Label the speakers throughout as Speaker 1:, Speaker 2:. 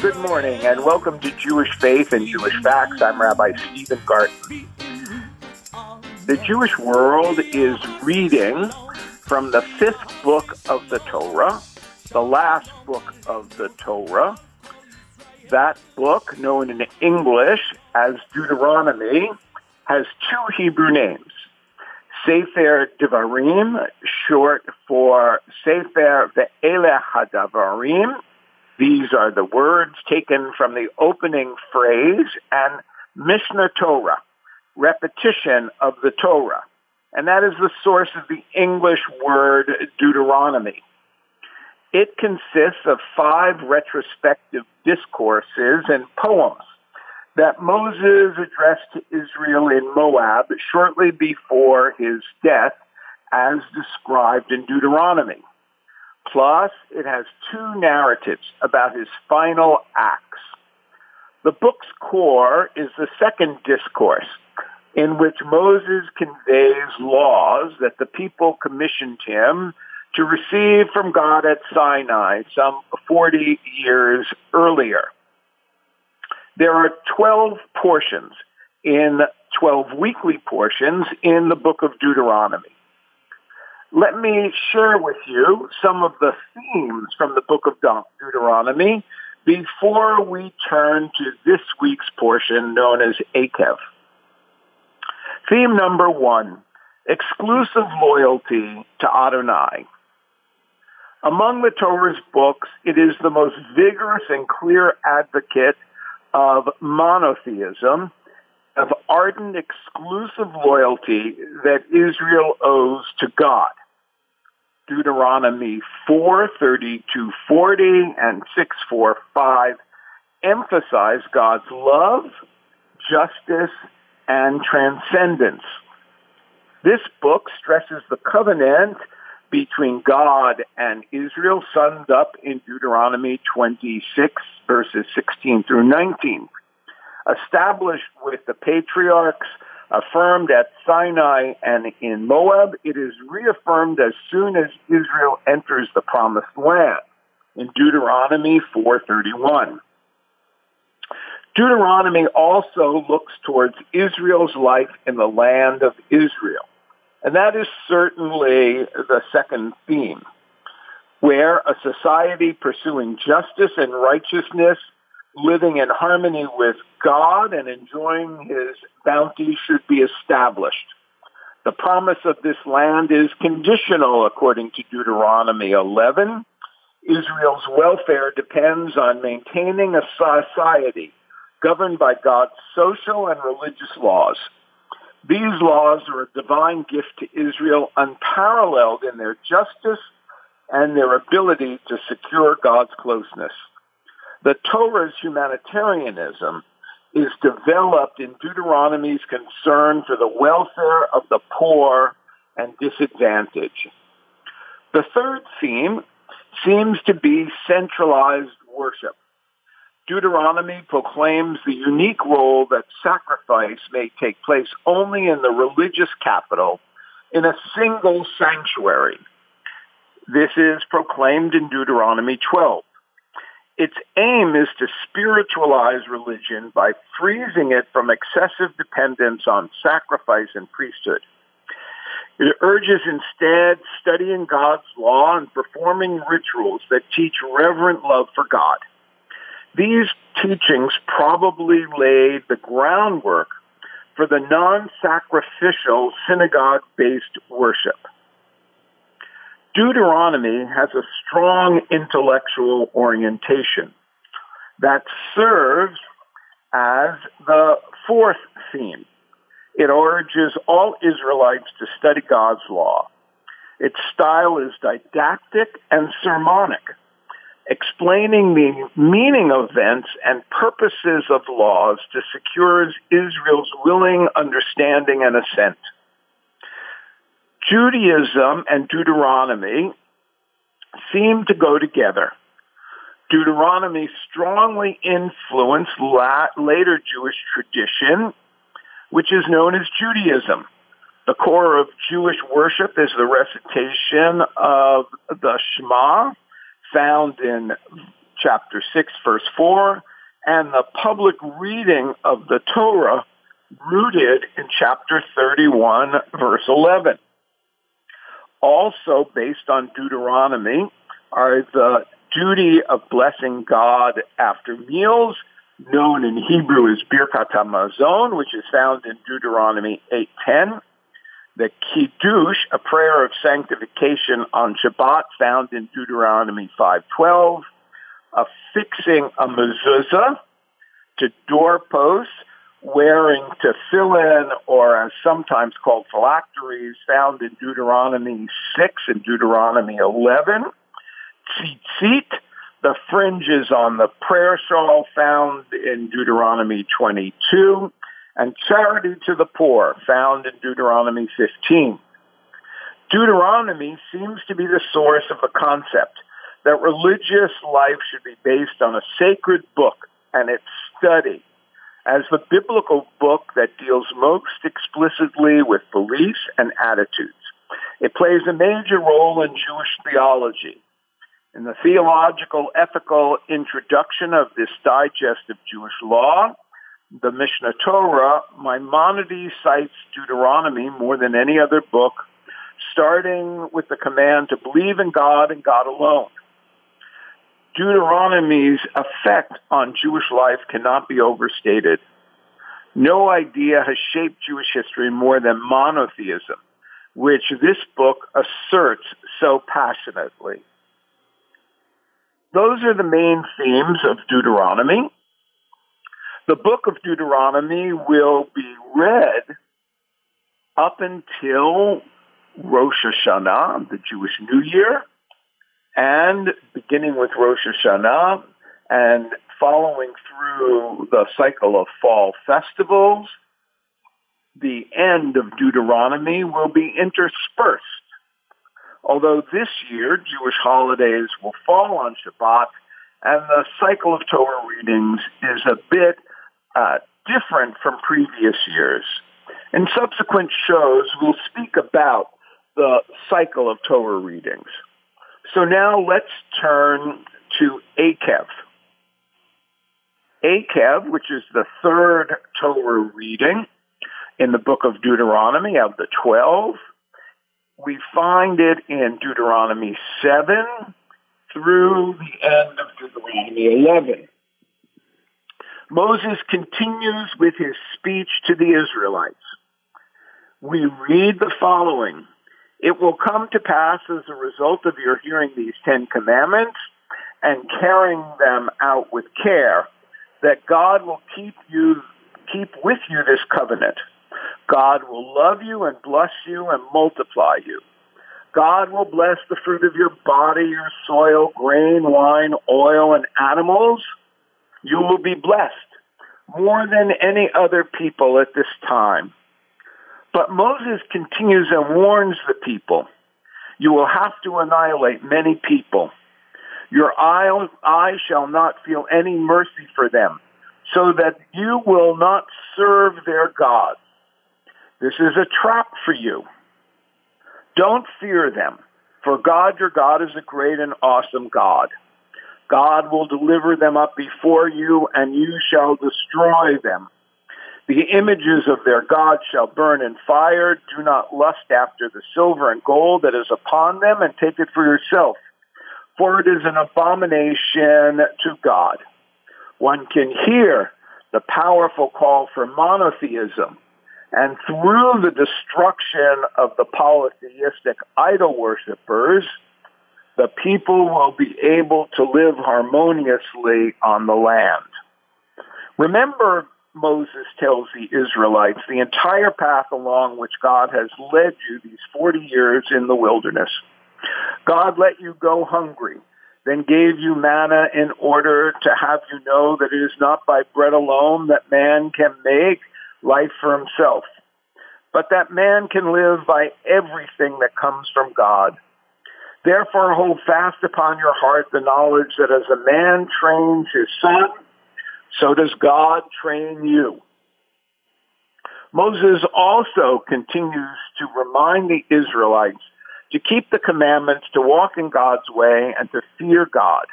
Speaker 1: Good morning and welcome to Jewish Faith and Jewish Facts. I'm Rabbi Steven Garten. The Jewish world is reading from the fifth book of the Torah, the last book of the Torah, that book, known in English as Deuteronomy, has two Hebrew names. Sefer Devarim, short for Sefer Ve'eleh HaDavarim. These are the words taken from the opening phrase and Mishnah Torah, repetition of the Torah. And that is the source of the English word Deuteronomy. It consists of five retrospective discourses and poems that Moses addressed to Israel in Moab shortly before his death, as described in Deuteronomy. Plus, it has two narratives about his final acts. The book's core is the second discourse, in which Moses conveys laws that the people commissioned him to receive from God at Sinai some 40 years earlier. There are 12 portions in 12 weekly portions in the book of Deuteronomy. Let me share with you some of the themes from the book of Deuteronomy before we turn to this week's portion known as Eikev. Theme number one, exclusive loyalty to Adonai. Among the Torah's books, it is the most vigorous and clear advocate of monotheism, of ardent exclusive loyalty that Israel owes to God. Deuteronomy 4, 32, 40, and 6, 4, 5 emphasize God's love, justice, and transcendence. This book stresses the covenant between God and Israel, summed up in Deuteronomy 26, verses 16 through 19. Established with the patriarchs, affirmed at Sinai and in Moab, it is reaffirmed as soon as Israel enters the promised land in Deuteronomy 431. Deuteronomy also looks towards Israel's life in the land of Israel. And that is certainly the second theme, where a society pursuing justice and righteousness, living in harmony with God and enjoying his bounty should be established. The promise of this land is conditional according to Deuteronomy 11. Israel's welfare depends on maintaining a society governed by God's social and religious laws. These laws are a divine gift to Israel, unparalleled in their justice and their ability to secure God's closeness. The Torah's humanitarianism is developed in Deuteronomy's concern for the welfare of the poor and disadvantaged. The third theme seems to be centralized worship. Deuteronomy proclaims the unique role that sacrifice may take place only in the religious capital in a single sanctuary. This is proclaimed in Deuteronomy 12. Its aim is to spiritualize religion by freezing it from excessive dependence on sacrifice and priesthood. It urges instead studying God's law and performing rituals that teach reverent love for God. These teachings probably laid the groundwork for the non-sacrificial synagogue-based worship. Deuteronomy has a strong intellectual orientation that serves as the fourth theme. It urges all Israelites to study God's law. Its style is didactic and sermonic, explaining the meaning of events and purposes of laws to secure Israel's willing understanding and assent. Judaism and Deuteronomy seem to go together. Deuteronomy strongly influenced later Jewish tradition, which is known as Judaism. The core of Jewish worship is the recitation of the Shema, found in chapter 6, verse 4, and the public reading of the Torah, rooted in chapter 31, verse 11. Also, based on Deuteronomy, are the duty of blessing God after meals, known in Hebrew as Birkat HaMazon, which is found in Deuteronomy 8.10. The Kiddush, a prayer of sanctification on Shabbat, found in Deuteronomy 5.12. Affixing a mezuzah to doorposts, wearing tefillin, or as sometimes called phylacteries, found in Deuteronomy 6 and Deuteronomy 11 tzitzit, the fringes on the prayer shawl found in Deuteronomy 22, and charity to the poor found in Deuteronomy 15. Deuteronomy seems to be the source of the concept that religious life should be based on a sacred book and its study as the biblical book that deals most explicitly with beliefs and attitudes. It plays a major role in Jewish theology in the theological ethical introduction of this digest of Jewish law, the Mishnah Torah, Maimonides cites Deuteronomy more than any other book, starting with the command to believe in God and God alone. Deuteronomy's effect on Jewish life cannot be overstated. No idea has shaped Jewish history more than monotheism, which this book asserts so passionately. Those are the main themes of Deuteronomy. The book of Deuteronomy will be read up until Rosh Hashanah, the Jewish New Year, and beginning with Rosh Hashanah and following through the cycle of fall festivals, the end of Deuteronomy will be interspersed. Although this year Jewish holidays will fall on Shabbat, and the cycle of Torah readings is a bit uh, different from previous years. In subsequent shows, we'll speak about the cycle of Torah readings. So now let's turn to Eikev. Eikev, which is the third Torah reading in the book of Deuteronomy of the 12, we find it in Deuteronomy 7 through the end of Deuteronomy 11. Moses continues with his speech to the Israelites. We read the following. It will come to pass as a result of your hearing these Ten Commandments and carrying them out with care that God will keep you, keep with you this covenant God will love you and bless you and multiply you. God will bless the fruit of your body, your soil, grain, wine, oil, and animals. You will be blessed more than any other people at this time. But Moses continues and warns the people. You will have to annihilate many people. Your eye, shall not feel any mercy for them, so that you will not serve their gods. This is a trap for you. Don't fear them, for God your God is a great and awesome God. God will deliver them up before you, and you shall destroy them. The images of their gods shall burn in fire. Do not lust after the silver and gold that is upon them, and take it for yourself, for it is an abomination to God. One can hear the powerful call for monotheism and through the destruction of the polytheistic idol worshippers, the people will be able to live harmoniously on the land. Remember, Moses tells the Israelites the entire path along which God has led you these 40 years in the wilderness. God let you go hungry, then gave you manna in order to have you know that it is not by bread alone that man can make life for himself, but that man can live by everything that comes from God. Therefore hold fast upon your heart the knowledge that as a man trains his son, so does God train you. Moses also continues to remind the Israelites to keep the commandments, to walk in God's way, and to fear God.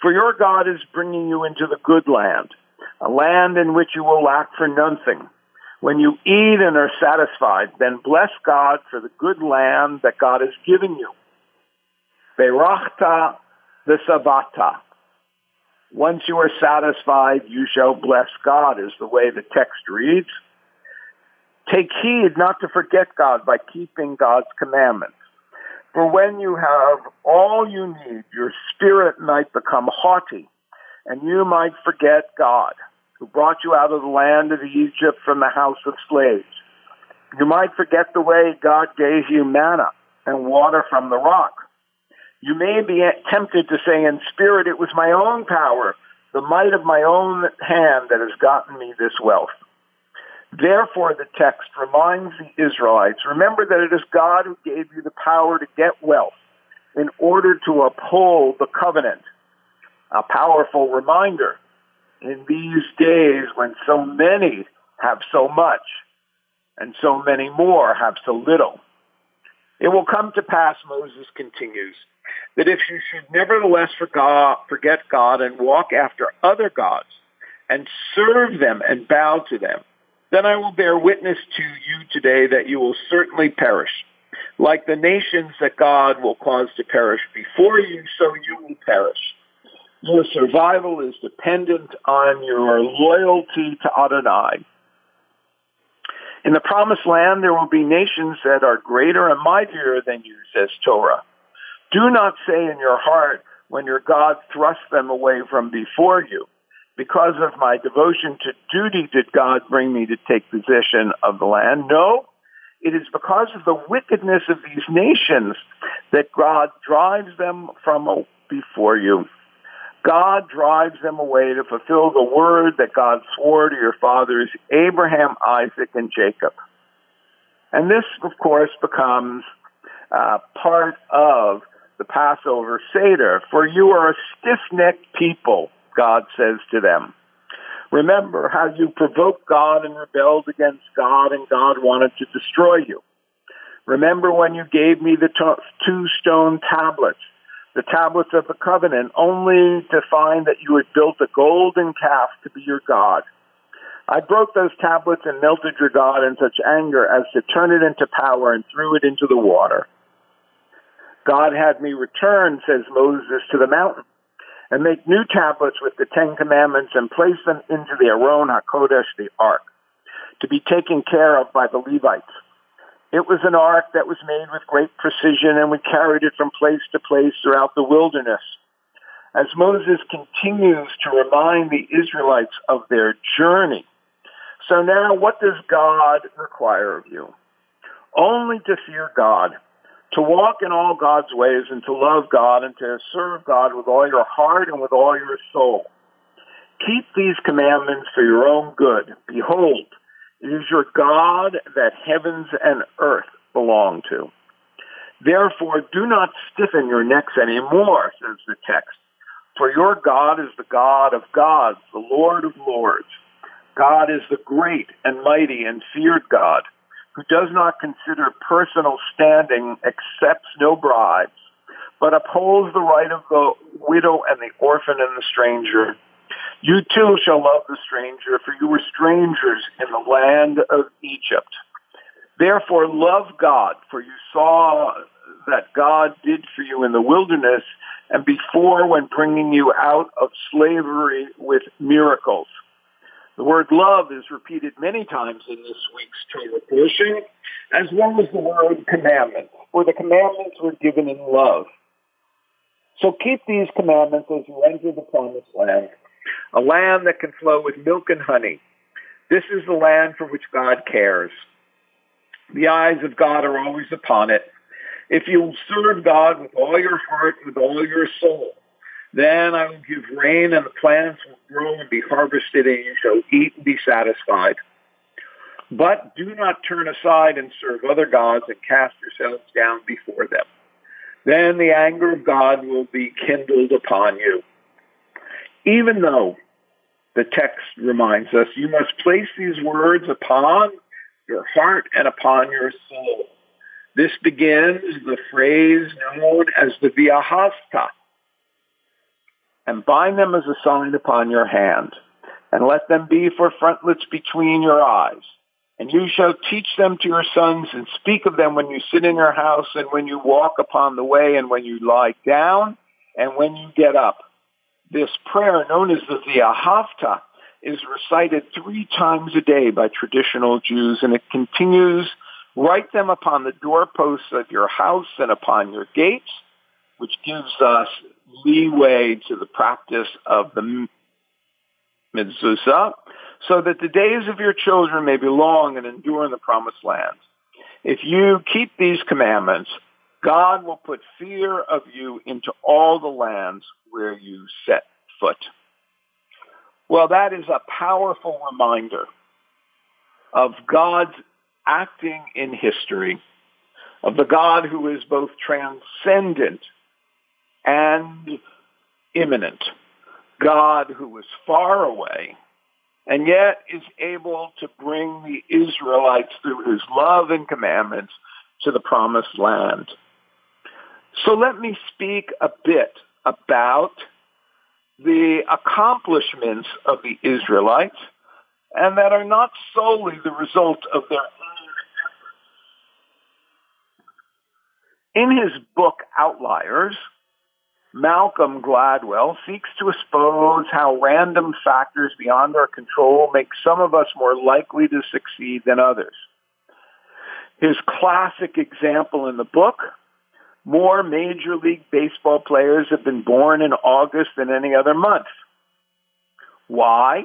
Speaker 1: For your God is bringing you into the good land, a land in which you will lack for nothing. When you eat and are satisfied, then bless God for the good land that God has given you. Berachta v'savata. Once you are satisfied, you shall bless God, is the way the text reads. Take heed not to forget God by keeping God's commandments. For when you have all you need, your spirit might become haughty, and you might forget God, who brought you out of the land of Egypt from the house of slaves. You might forget the way God gave you manna and water from the rock. You may be tempted to say in spirit, it was my own power, the might of my own hand that has gotten me this wealth. Therefore, the text reminds the Israelites remember that it is God who gave you the power to get wealth in order to uphold the covenant. A powerful reminder in these days when so many have so much and so many more have so little. It will come to pass, Moses continues, that if you should nevertheless forget God and walk after other gods and serve them and bow to them, then I will bear witness to you today that you will certainly perish. Like the nations that God will cause to perish before you, so you will perish. Your survival is dependent on your loyalty to Adonai. In the promised land, there will be nations that are greater and mightier than you, says Torah. Do not say in your heart when your God thrusts them away from before you, because of my devotion to duty did God bring me to take possession of the land. No, it is because of the wickedness of these nations that God drives them from before you. God drives them away to fulfill the word that God swore to your fathers, Abraham, Isaac, and Jacob. And this, of course, becomes uh, part of the Passover Seder. For you are a stiff-necked people, God says to them. Remember how you provoked God and rebelled against God, and God wanted to destroy you. Remember when you gave me the two stone tablets, the tablets of the covenant, only to find that you had built a golden calf to be your God. I broke those tablets and melted your God in such anger as to turn it into power and threw it into the water. God had me return, says Moses, to the mountain and make new tablets with the Ten Commandments and place them into the Aron HaKodesh, the ark, to be taken care of by the Levites. It was an ark that was made with great precision, and we carried it from place to place throughout the wilderness. As Moses continues to remind the Israelites of their journey. So now, what does God require of you? Only to fear God to walk in all God's ways and to love God and to serve God with all your heart and with all your soul. Keep these commandments for your own good. Behold, it is your God that heavens and earth belong to. Therefore, do not stiffen your necks anymore, says the text. For your God is the God of gods, the Lord of lords. God is the great and mighty and feared God who does not consider personal standing, accepts no bribes, but upholds the right of the widow and the orphan and the stranger. You too shall love the stranger, for you were strangers in the land of Egypt. Therefore love God, for you saw that God did for you in the wilderness and before when bringing you out of slavery with miracles. The word love is repeated many times in this week's Torah portion, as well as the word commandment, for the commandments were given in love. So keep these commandments as you enter the promised land, a land that can flow with milk and honey. This is the land for which God cares. The eyes of God are always upon it. If you serve God with all your heart, with all your soul, then I will give rain, and the plants will grow and be harvested, and you shall eat and be satisfied. But do not turn aside and serve other gods and cast yourselves down before them. then the anger of God will be kindled upon you. Even though the text reminds us you must place these words upon your heart and upon your soul. This begins the phrase known as the V'ahavta, and bind them as a sign upon your hand, and let them be for frontlets between your eyes. And you shall teach them to your sons and speak of them when you sit in your house and when you walk upon the way and when you lie down and when you get up. This prayer, known as the V'ahavta, is recited three times a day by traditional Jews and it continues, write them upon the doorposts of your house and upon your gates, which gives us leeway to the practice of the mitzvah, so that the days of your children may be long and endure in the promised land. If you keep these commandments, God will put fear of you into all the lands where you set foot. Well, that is a powerful reminder of God's acting in history, of the God who is both transcendent and immanent. God who is far away and yet is able to bring the Israelites through his love and commandments to the promised land. So let me speak a bit about the accomplishments of the Israelites and that are not solely the result of their own efforts. In his book Outliers, Malcolm Gladwell seeks to expose how random factors beyond our control make some of us more likely to succeed than others. His classic example in the book, more Major League Baseball players have been born in August than any other month. Why?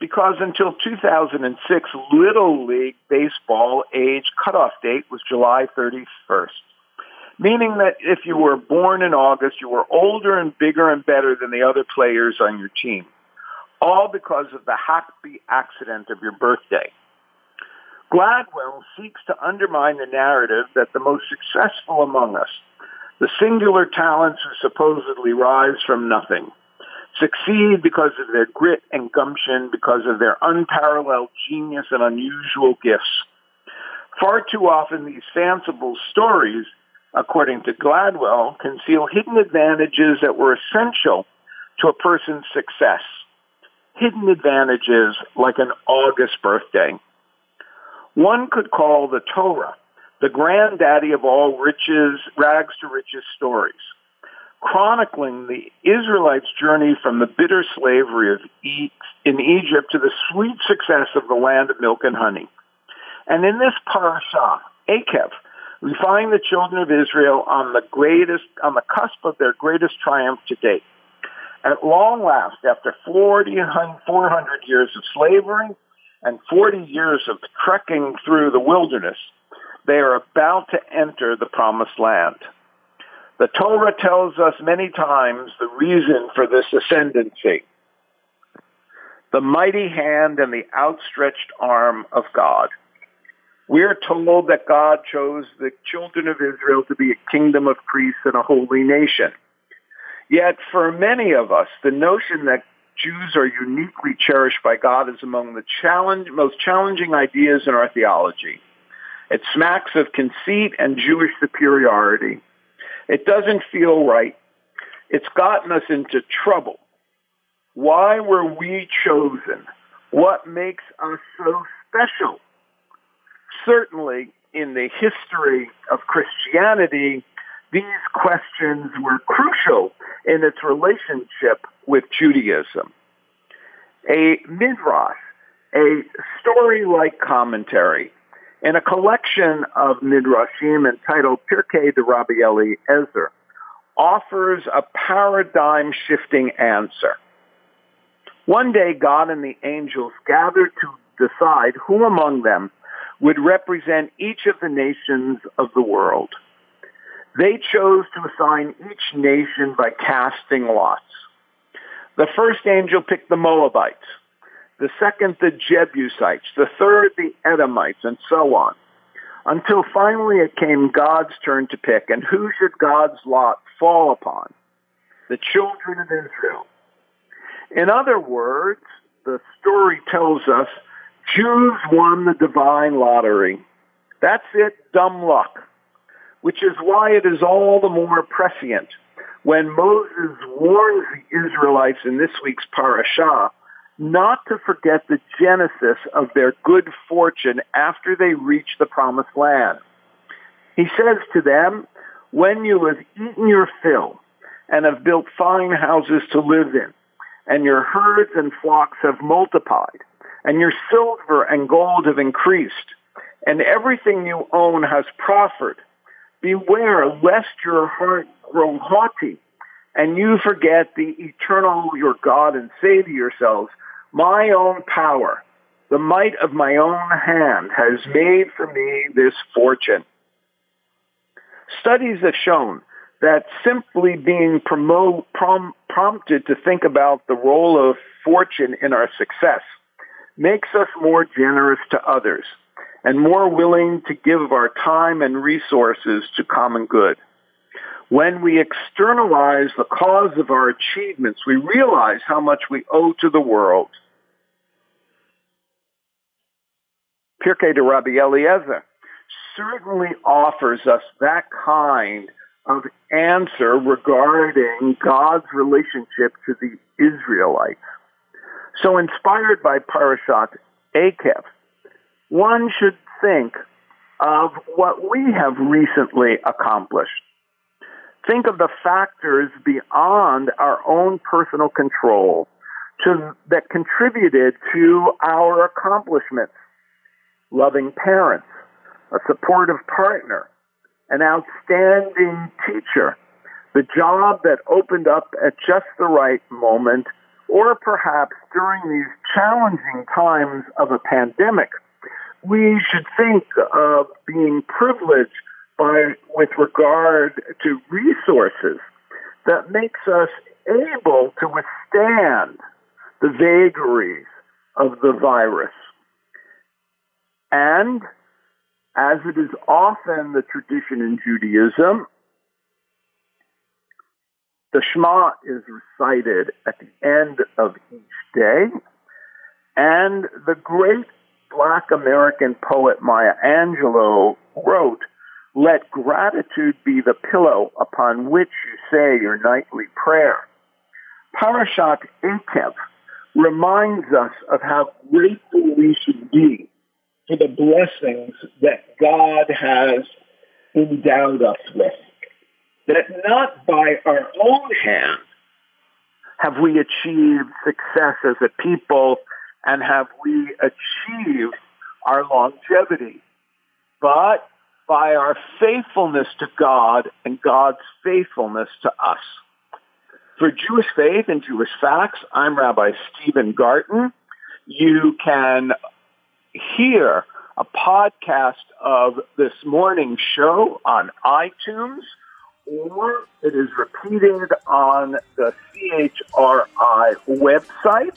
Speaker 1: Because until 2006, Little League Baseball age cutoff date was July 31st meaning that if you were born in August, you were older and bigger and better than the other players on your team. All because of the happy accident of your birthday. Gladwell seeks to undermine the narrative that the most successful among us, the singular talents who supposedly rise from nothing, succeed because of their grit and gumption, because of their unparalleled genius and unusual gifts. Far too often these fanciful stories according to Gladwell, conceal hidden advantages that were essential to a person's success. Hidden advantages like an August birthday. One could call the Torah the granddaddy of all riches, rags to riches stories, chronicling the Israelites' journey from the bitter slavery of e- in Egypt to the sweet success of the land of milk and honey. And in this parasha, Eikev, we find the children of Israel on the greatest, on the cusp of their greatest triumph to date. At long last, after 40, 400 years of slavery and 40 years of trekking through the wilderness, they are about to enter the promised land. The Torah tells us many times the reason for this ascendancy. The mighty hand and the outstretched arm of God. We're told that God chose the children of Israel to be a kingdom of priests and a holy nation. Yet for many of us, the notion that Jews are uniquely cherished by God is among the challenge, most challenging ideas in our theology. It smacks of conceit and Jewish superiority. It doesn't feel right. It's gotten us into trouble. Why were we chosen? What makes us so special? certainly in the history of Christianity, these questions were crucial in its relationship with Judaism. A midrash, a story-like commentary, in a collection of midrashim entitled Pirkei de Rabbi Eliezer, offers a paradigm-shifting answer. One day, God and the angels gathered to decide who among them would represent each of the nations of the world. They chose to assign each nation by casting lots. The first angel picked the Moabites, the second the Jebusites, the third the Edomites, and so on. until finally it came God's turn to pick. And who should God's lot fall upon? The children of Israel. In other words, the story tells us Jews won the divine lottery. That's it, dumb luck. Which is why it is all the more prescient when Moses warns the Israelites in this week's parashah not to forget the genesis of their good fortune after they reach the promised land. He says to them, when you have eaten your fill and have built fine houses to live in, and your herds and flocks have multiplied, and your silver and gold have increased, and everything you own has prospered, beware lest your heart grow haughty, and you forget the eternal your God and say to yourselves, my own power, the might of my own hand has made for me this fortune. Studies have shown that simply being promote, prom, prompted to think about the role of fortune in our success makes us more generous to others and more willing to give our time and resources to common good. When we externalize the cause of our achievements, we realize how much we owe to the world. Pirkei de Rabbi Eliezer certainly offers us that kind of answer regarding God's relationship to the Israelites. So inspired by Parashat Eikev, one should think of what we have recently accomplished. Think of the factors beyond our own personal control to, that contributed to our accomplishments. Loving parents, a supportive partner, an outstanding teacher, the job that opened up at just the right moment, or perhaps during these challenging times of a pandemic, we should think of being privileged by, with regard to resources that makes us able to withstand the vagaries of the virus. And as it is often the tradition in Judaism, the Shema is recited at the end of each day, and the great black American poet Maya Angelou wrote, Let gratitude be the pillow upon which you say your nightly prayer. Parashat Eikev reminds us of how grateful we should be for the blessings that God has endowed us with. That not by our own hand have we achieved success as a people and have we achieved our longevity, but by our faithfulness to God and God's faithfulness to us. For Jewish Faith and Jewish Facts, I'm Rabbi Steven Garten. You can hear a podcast of this morning's show on iTunes, or it is repeated on the CHRI website,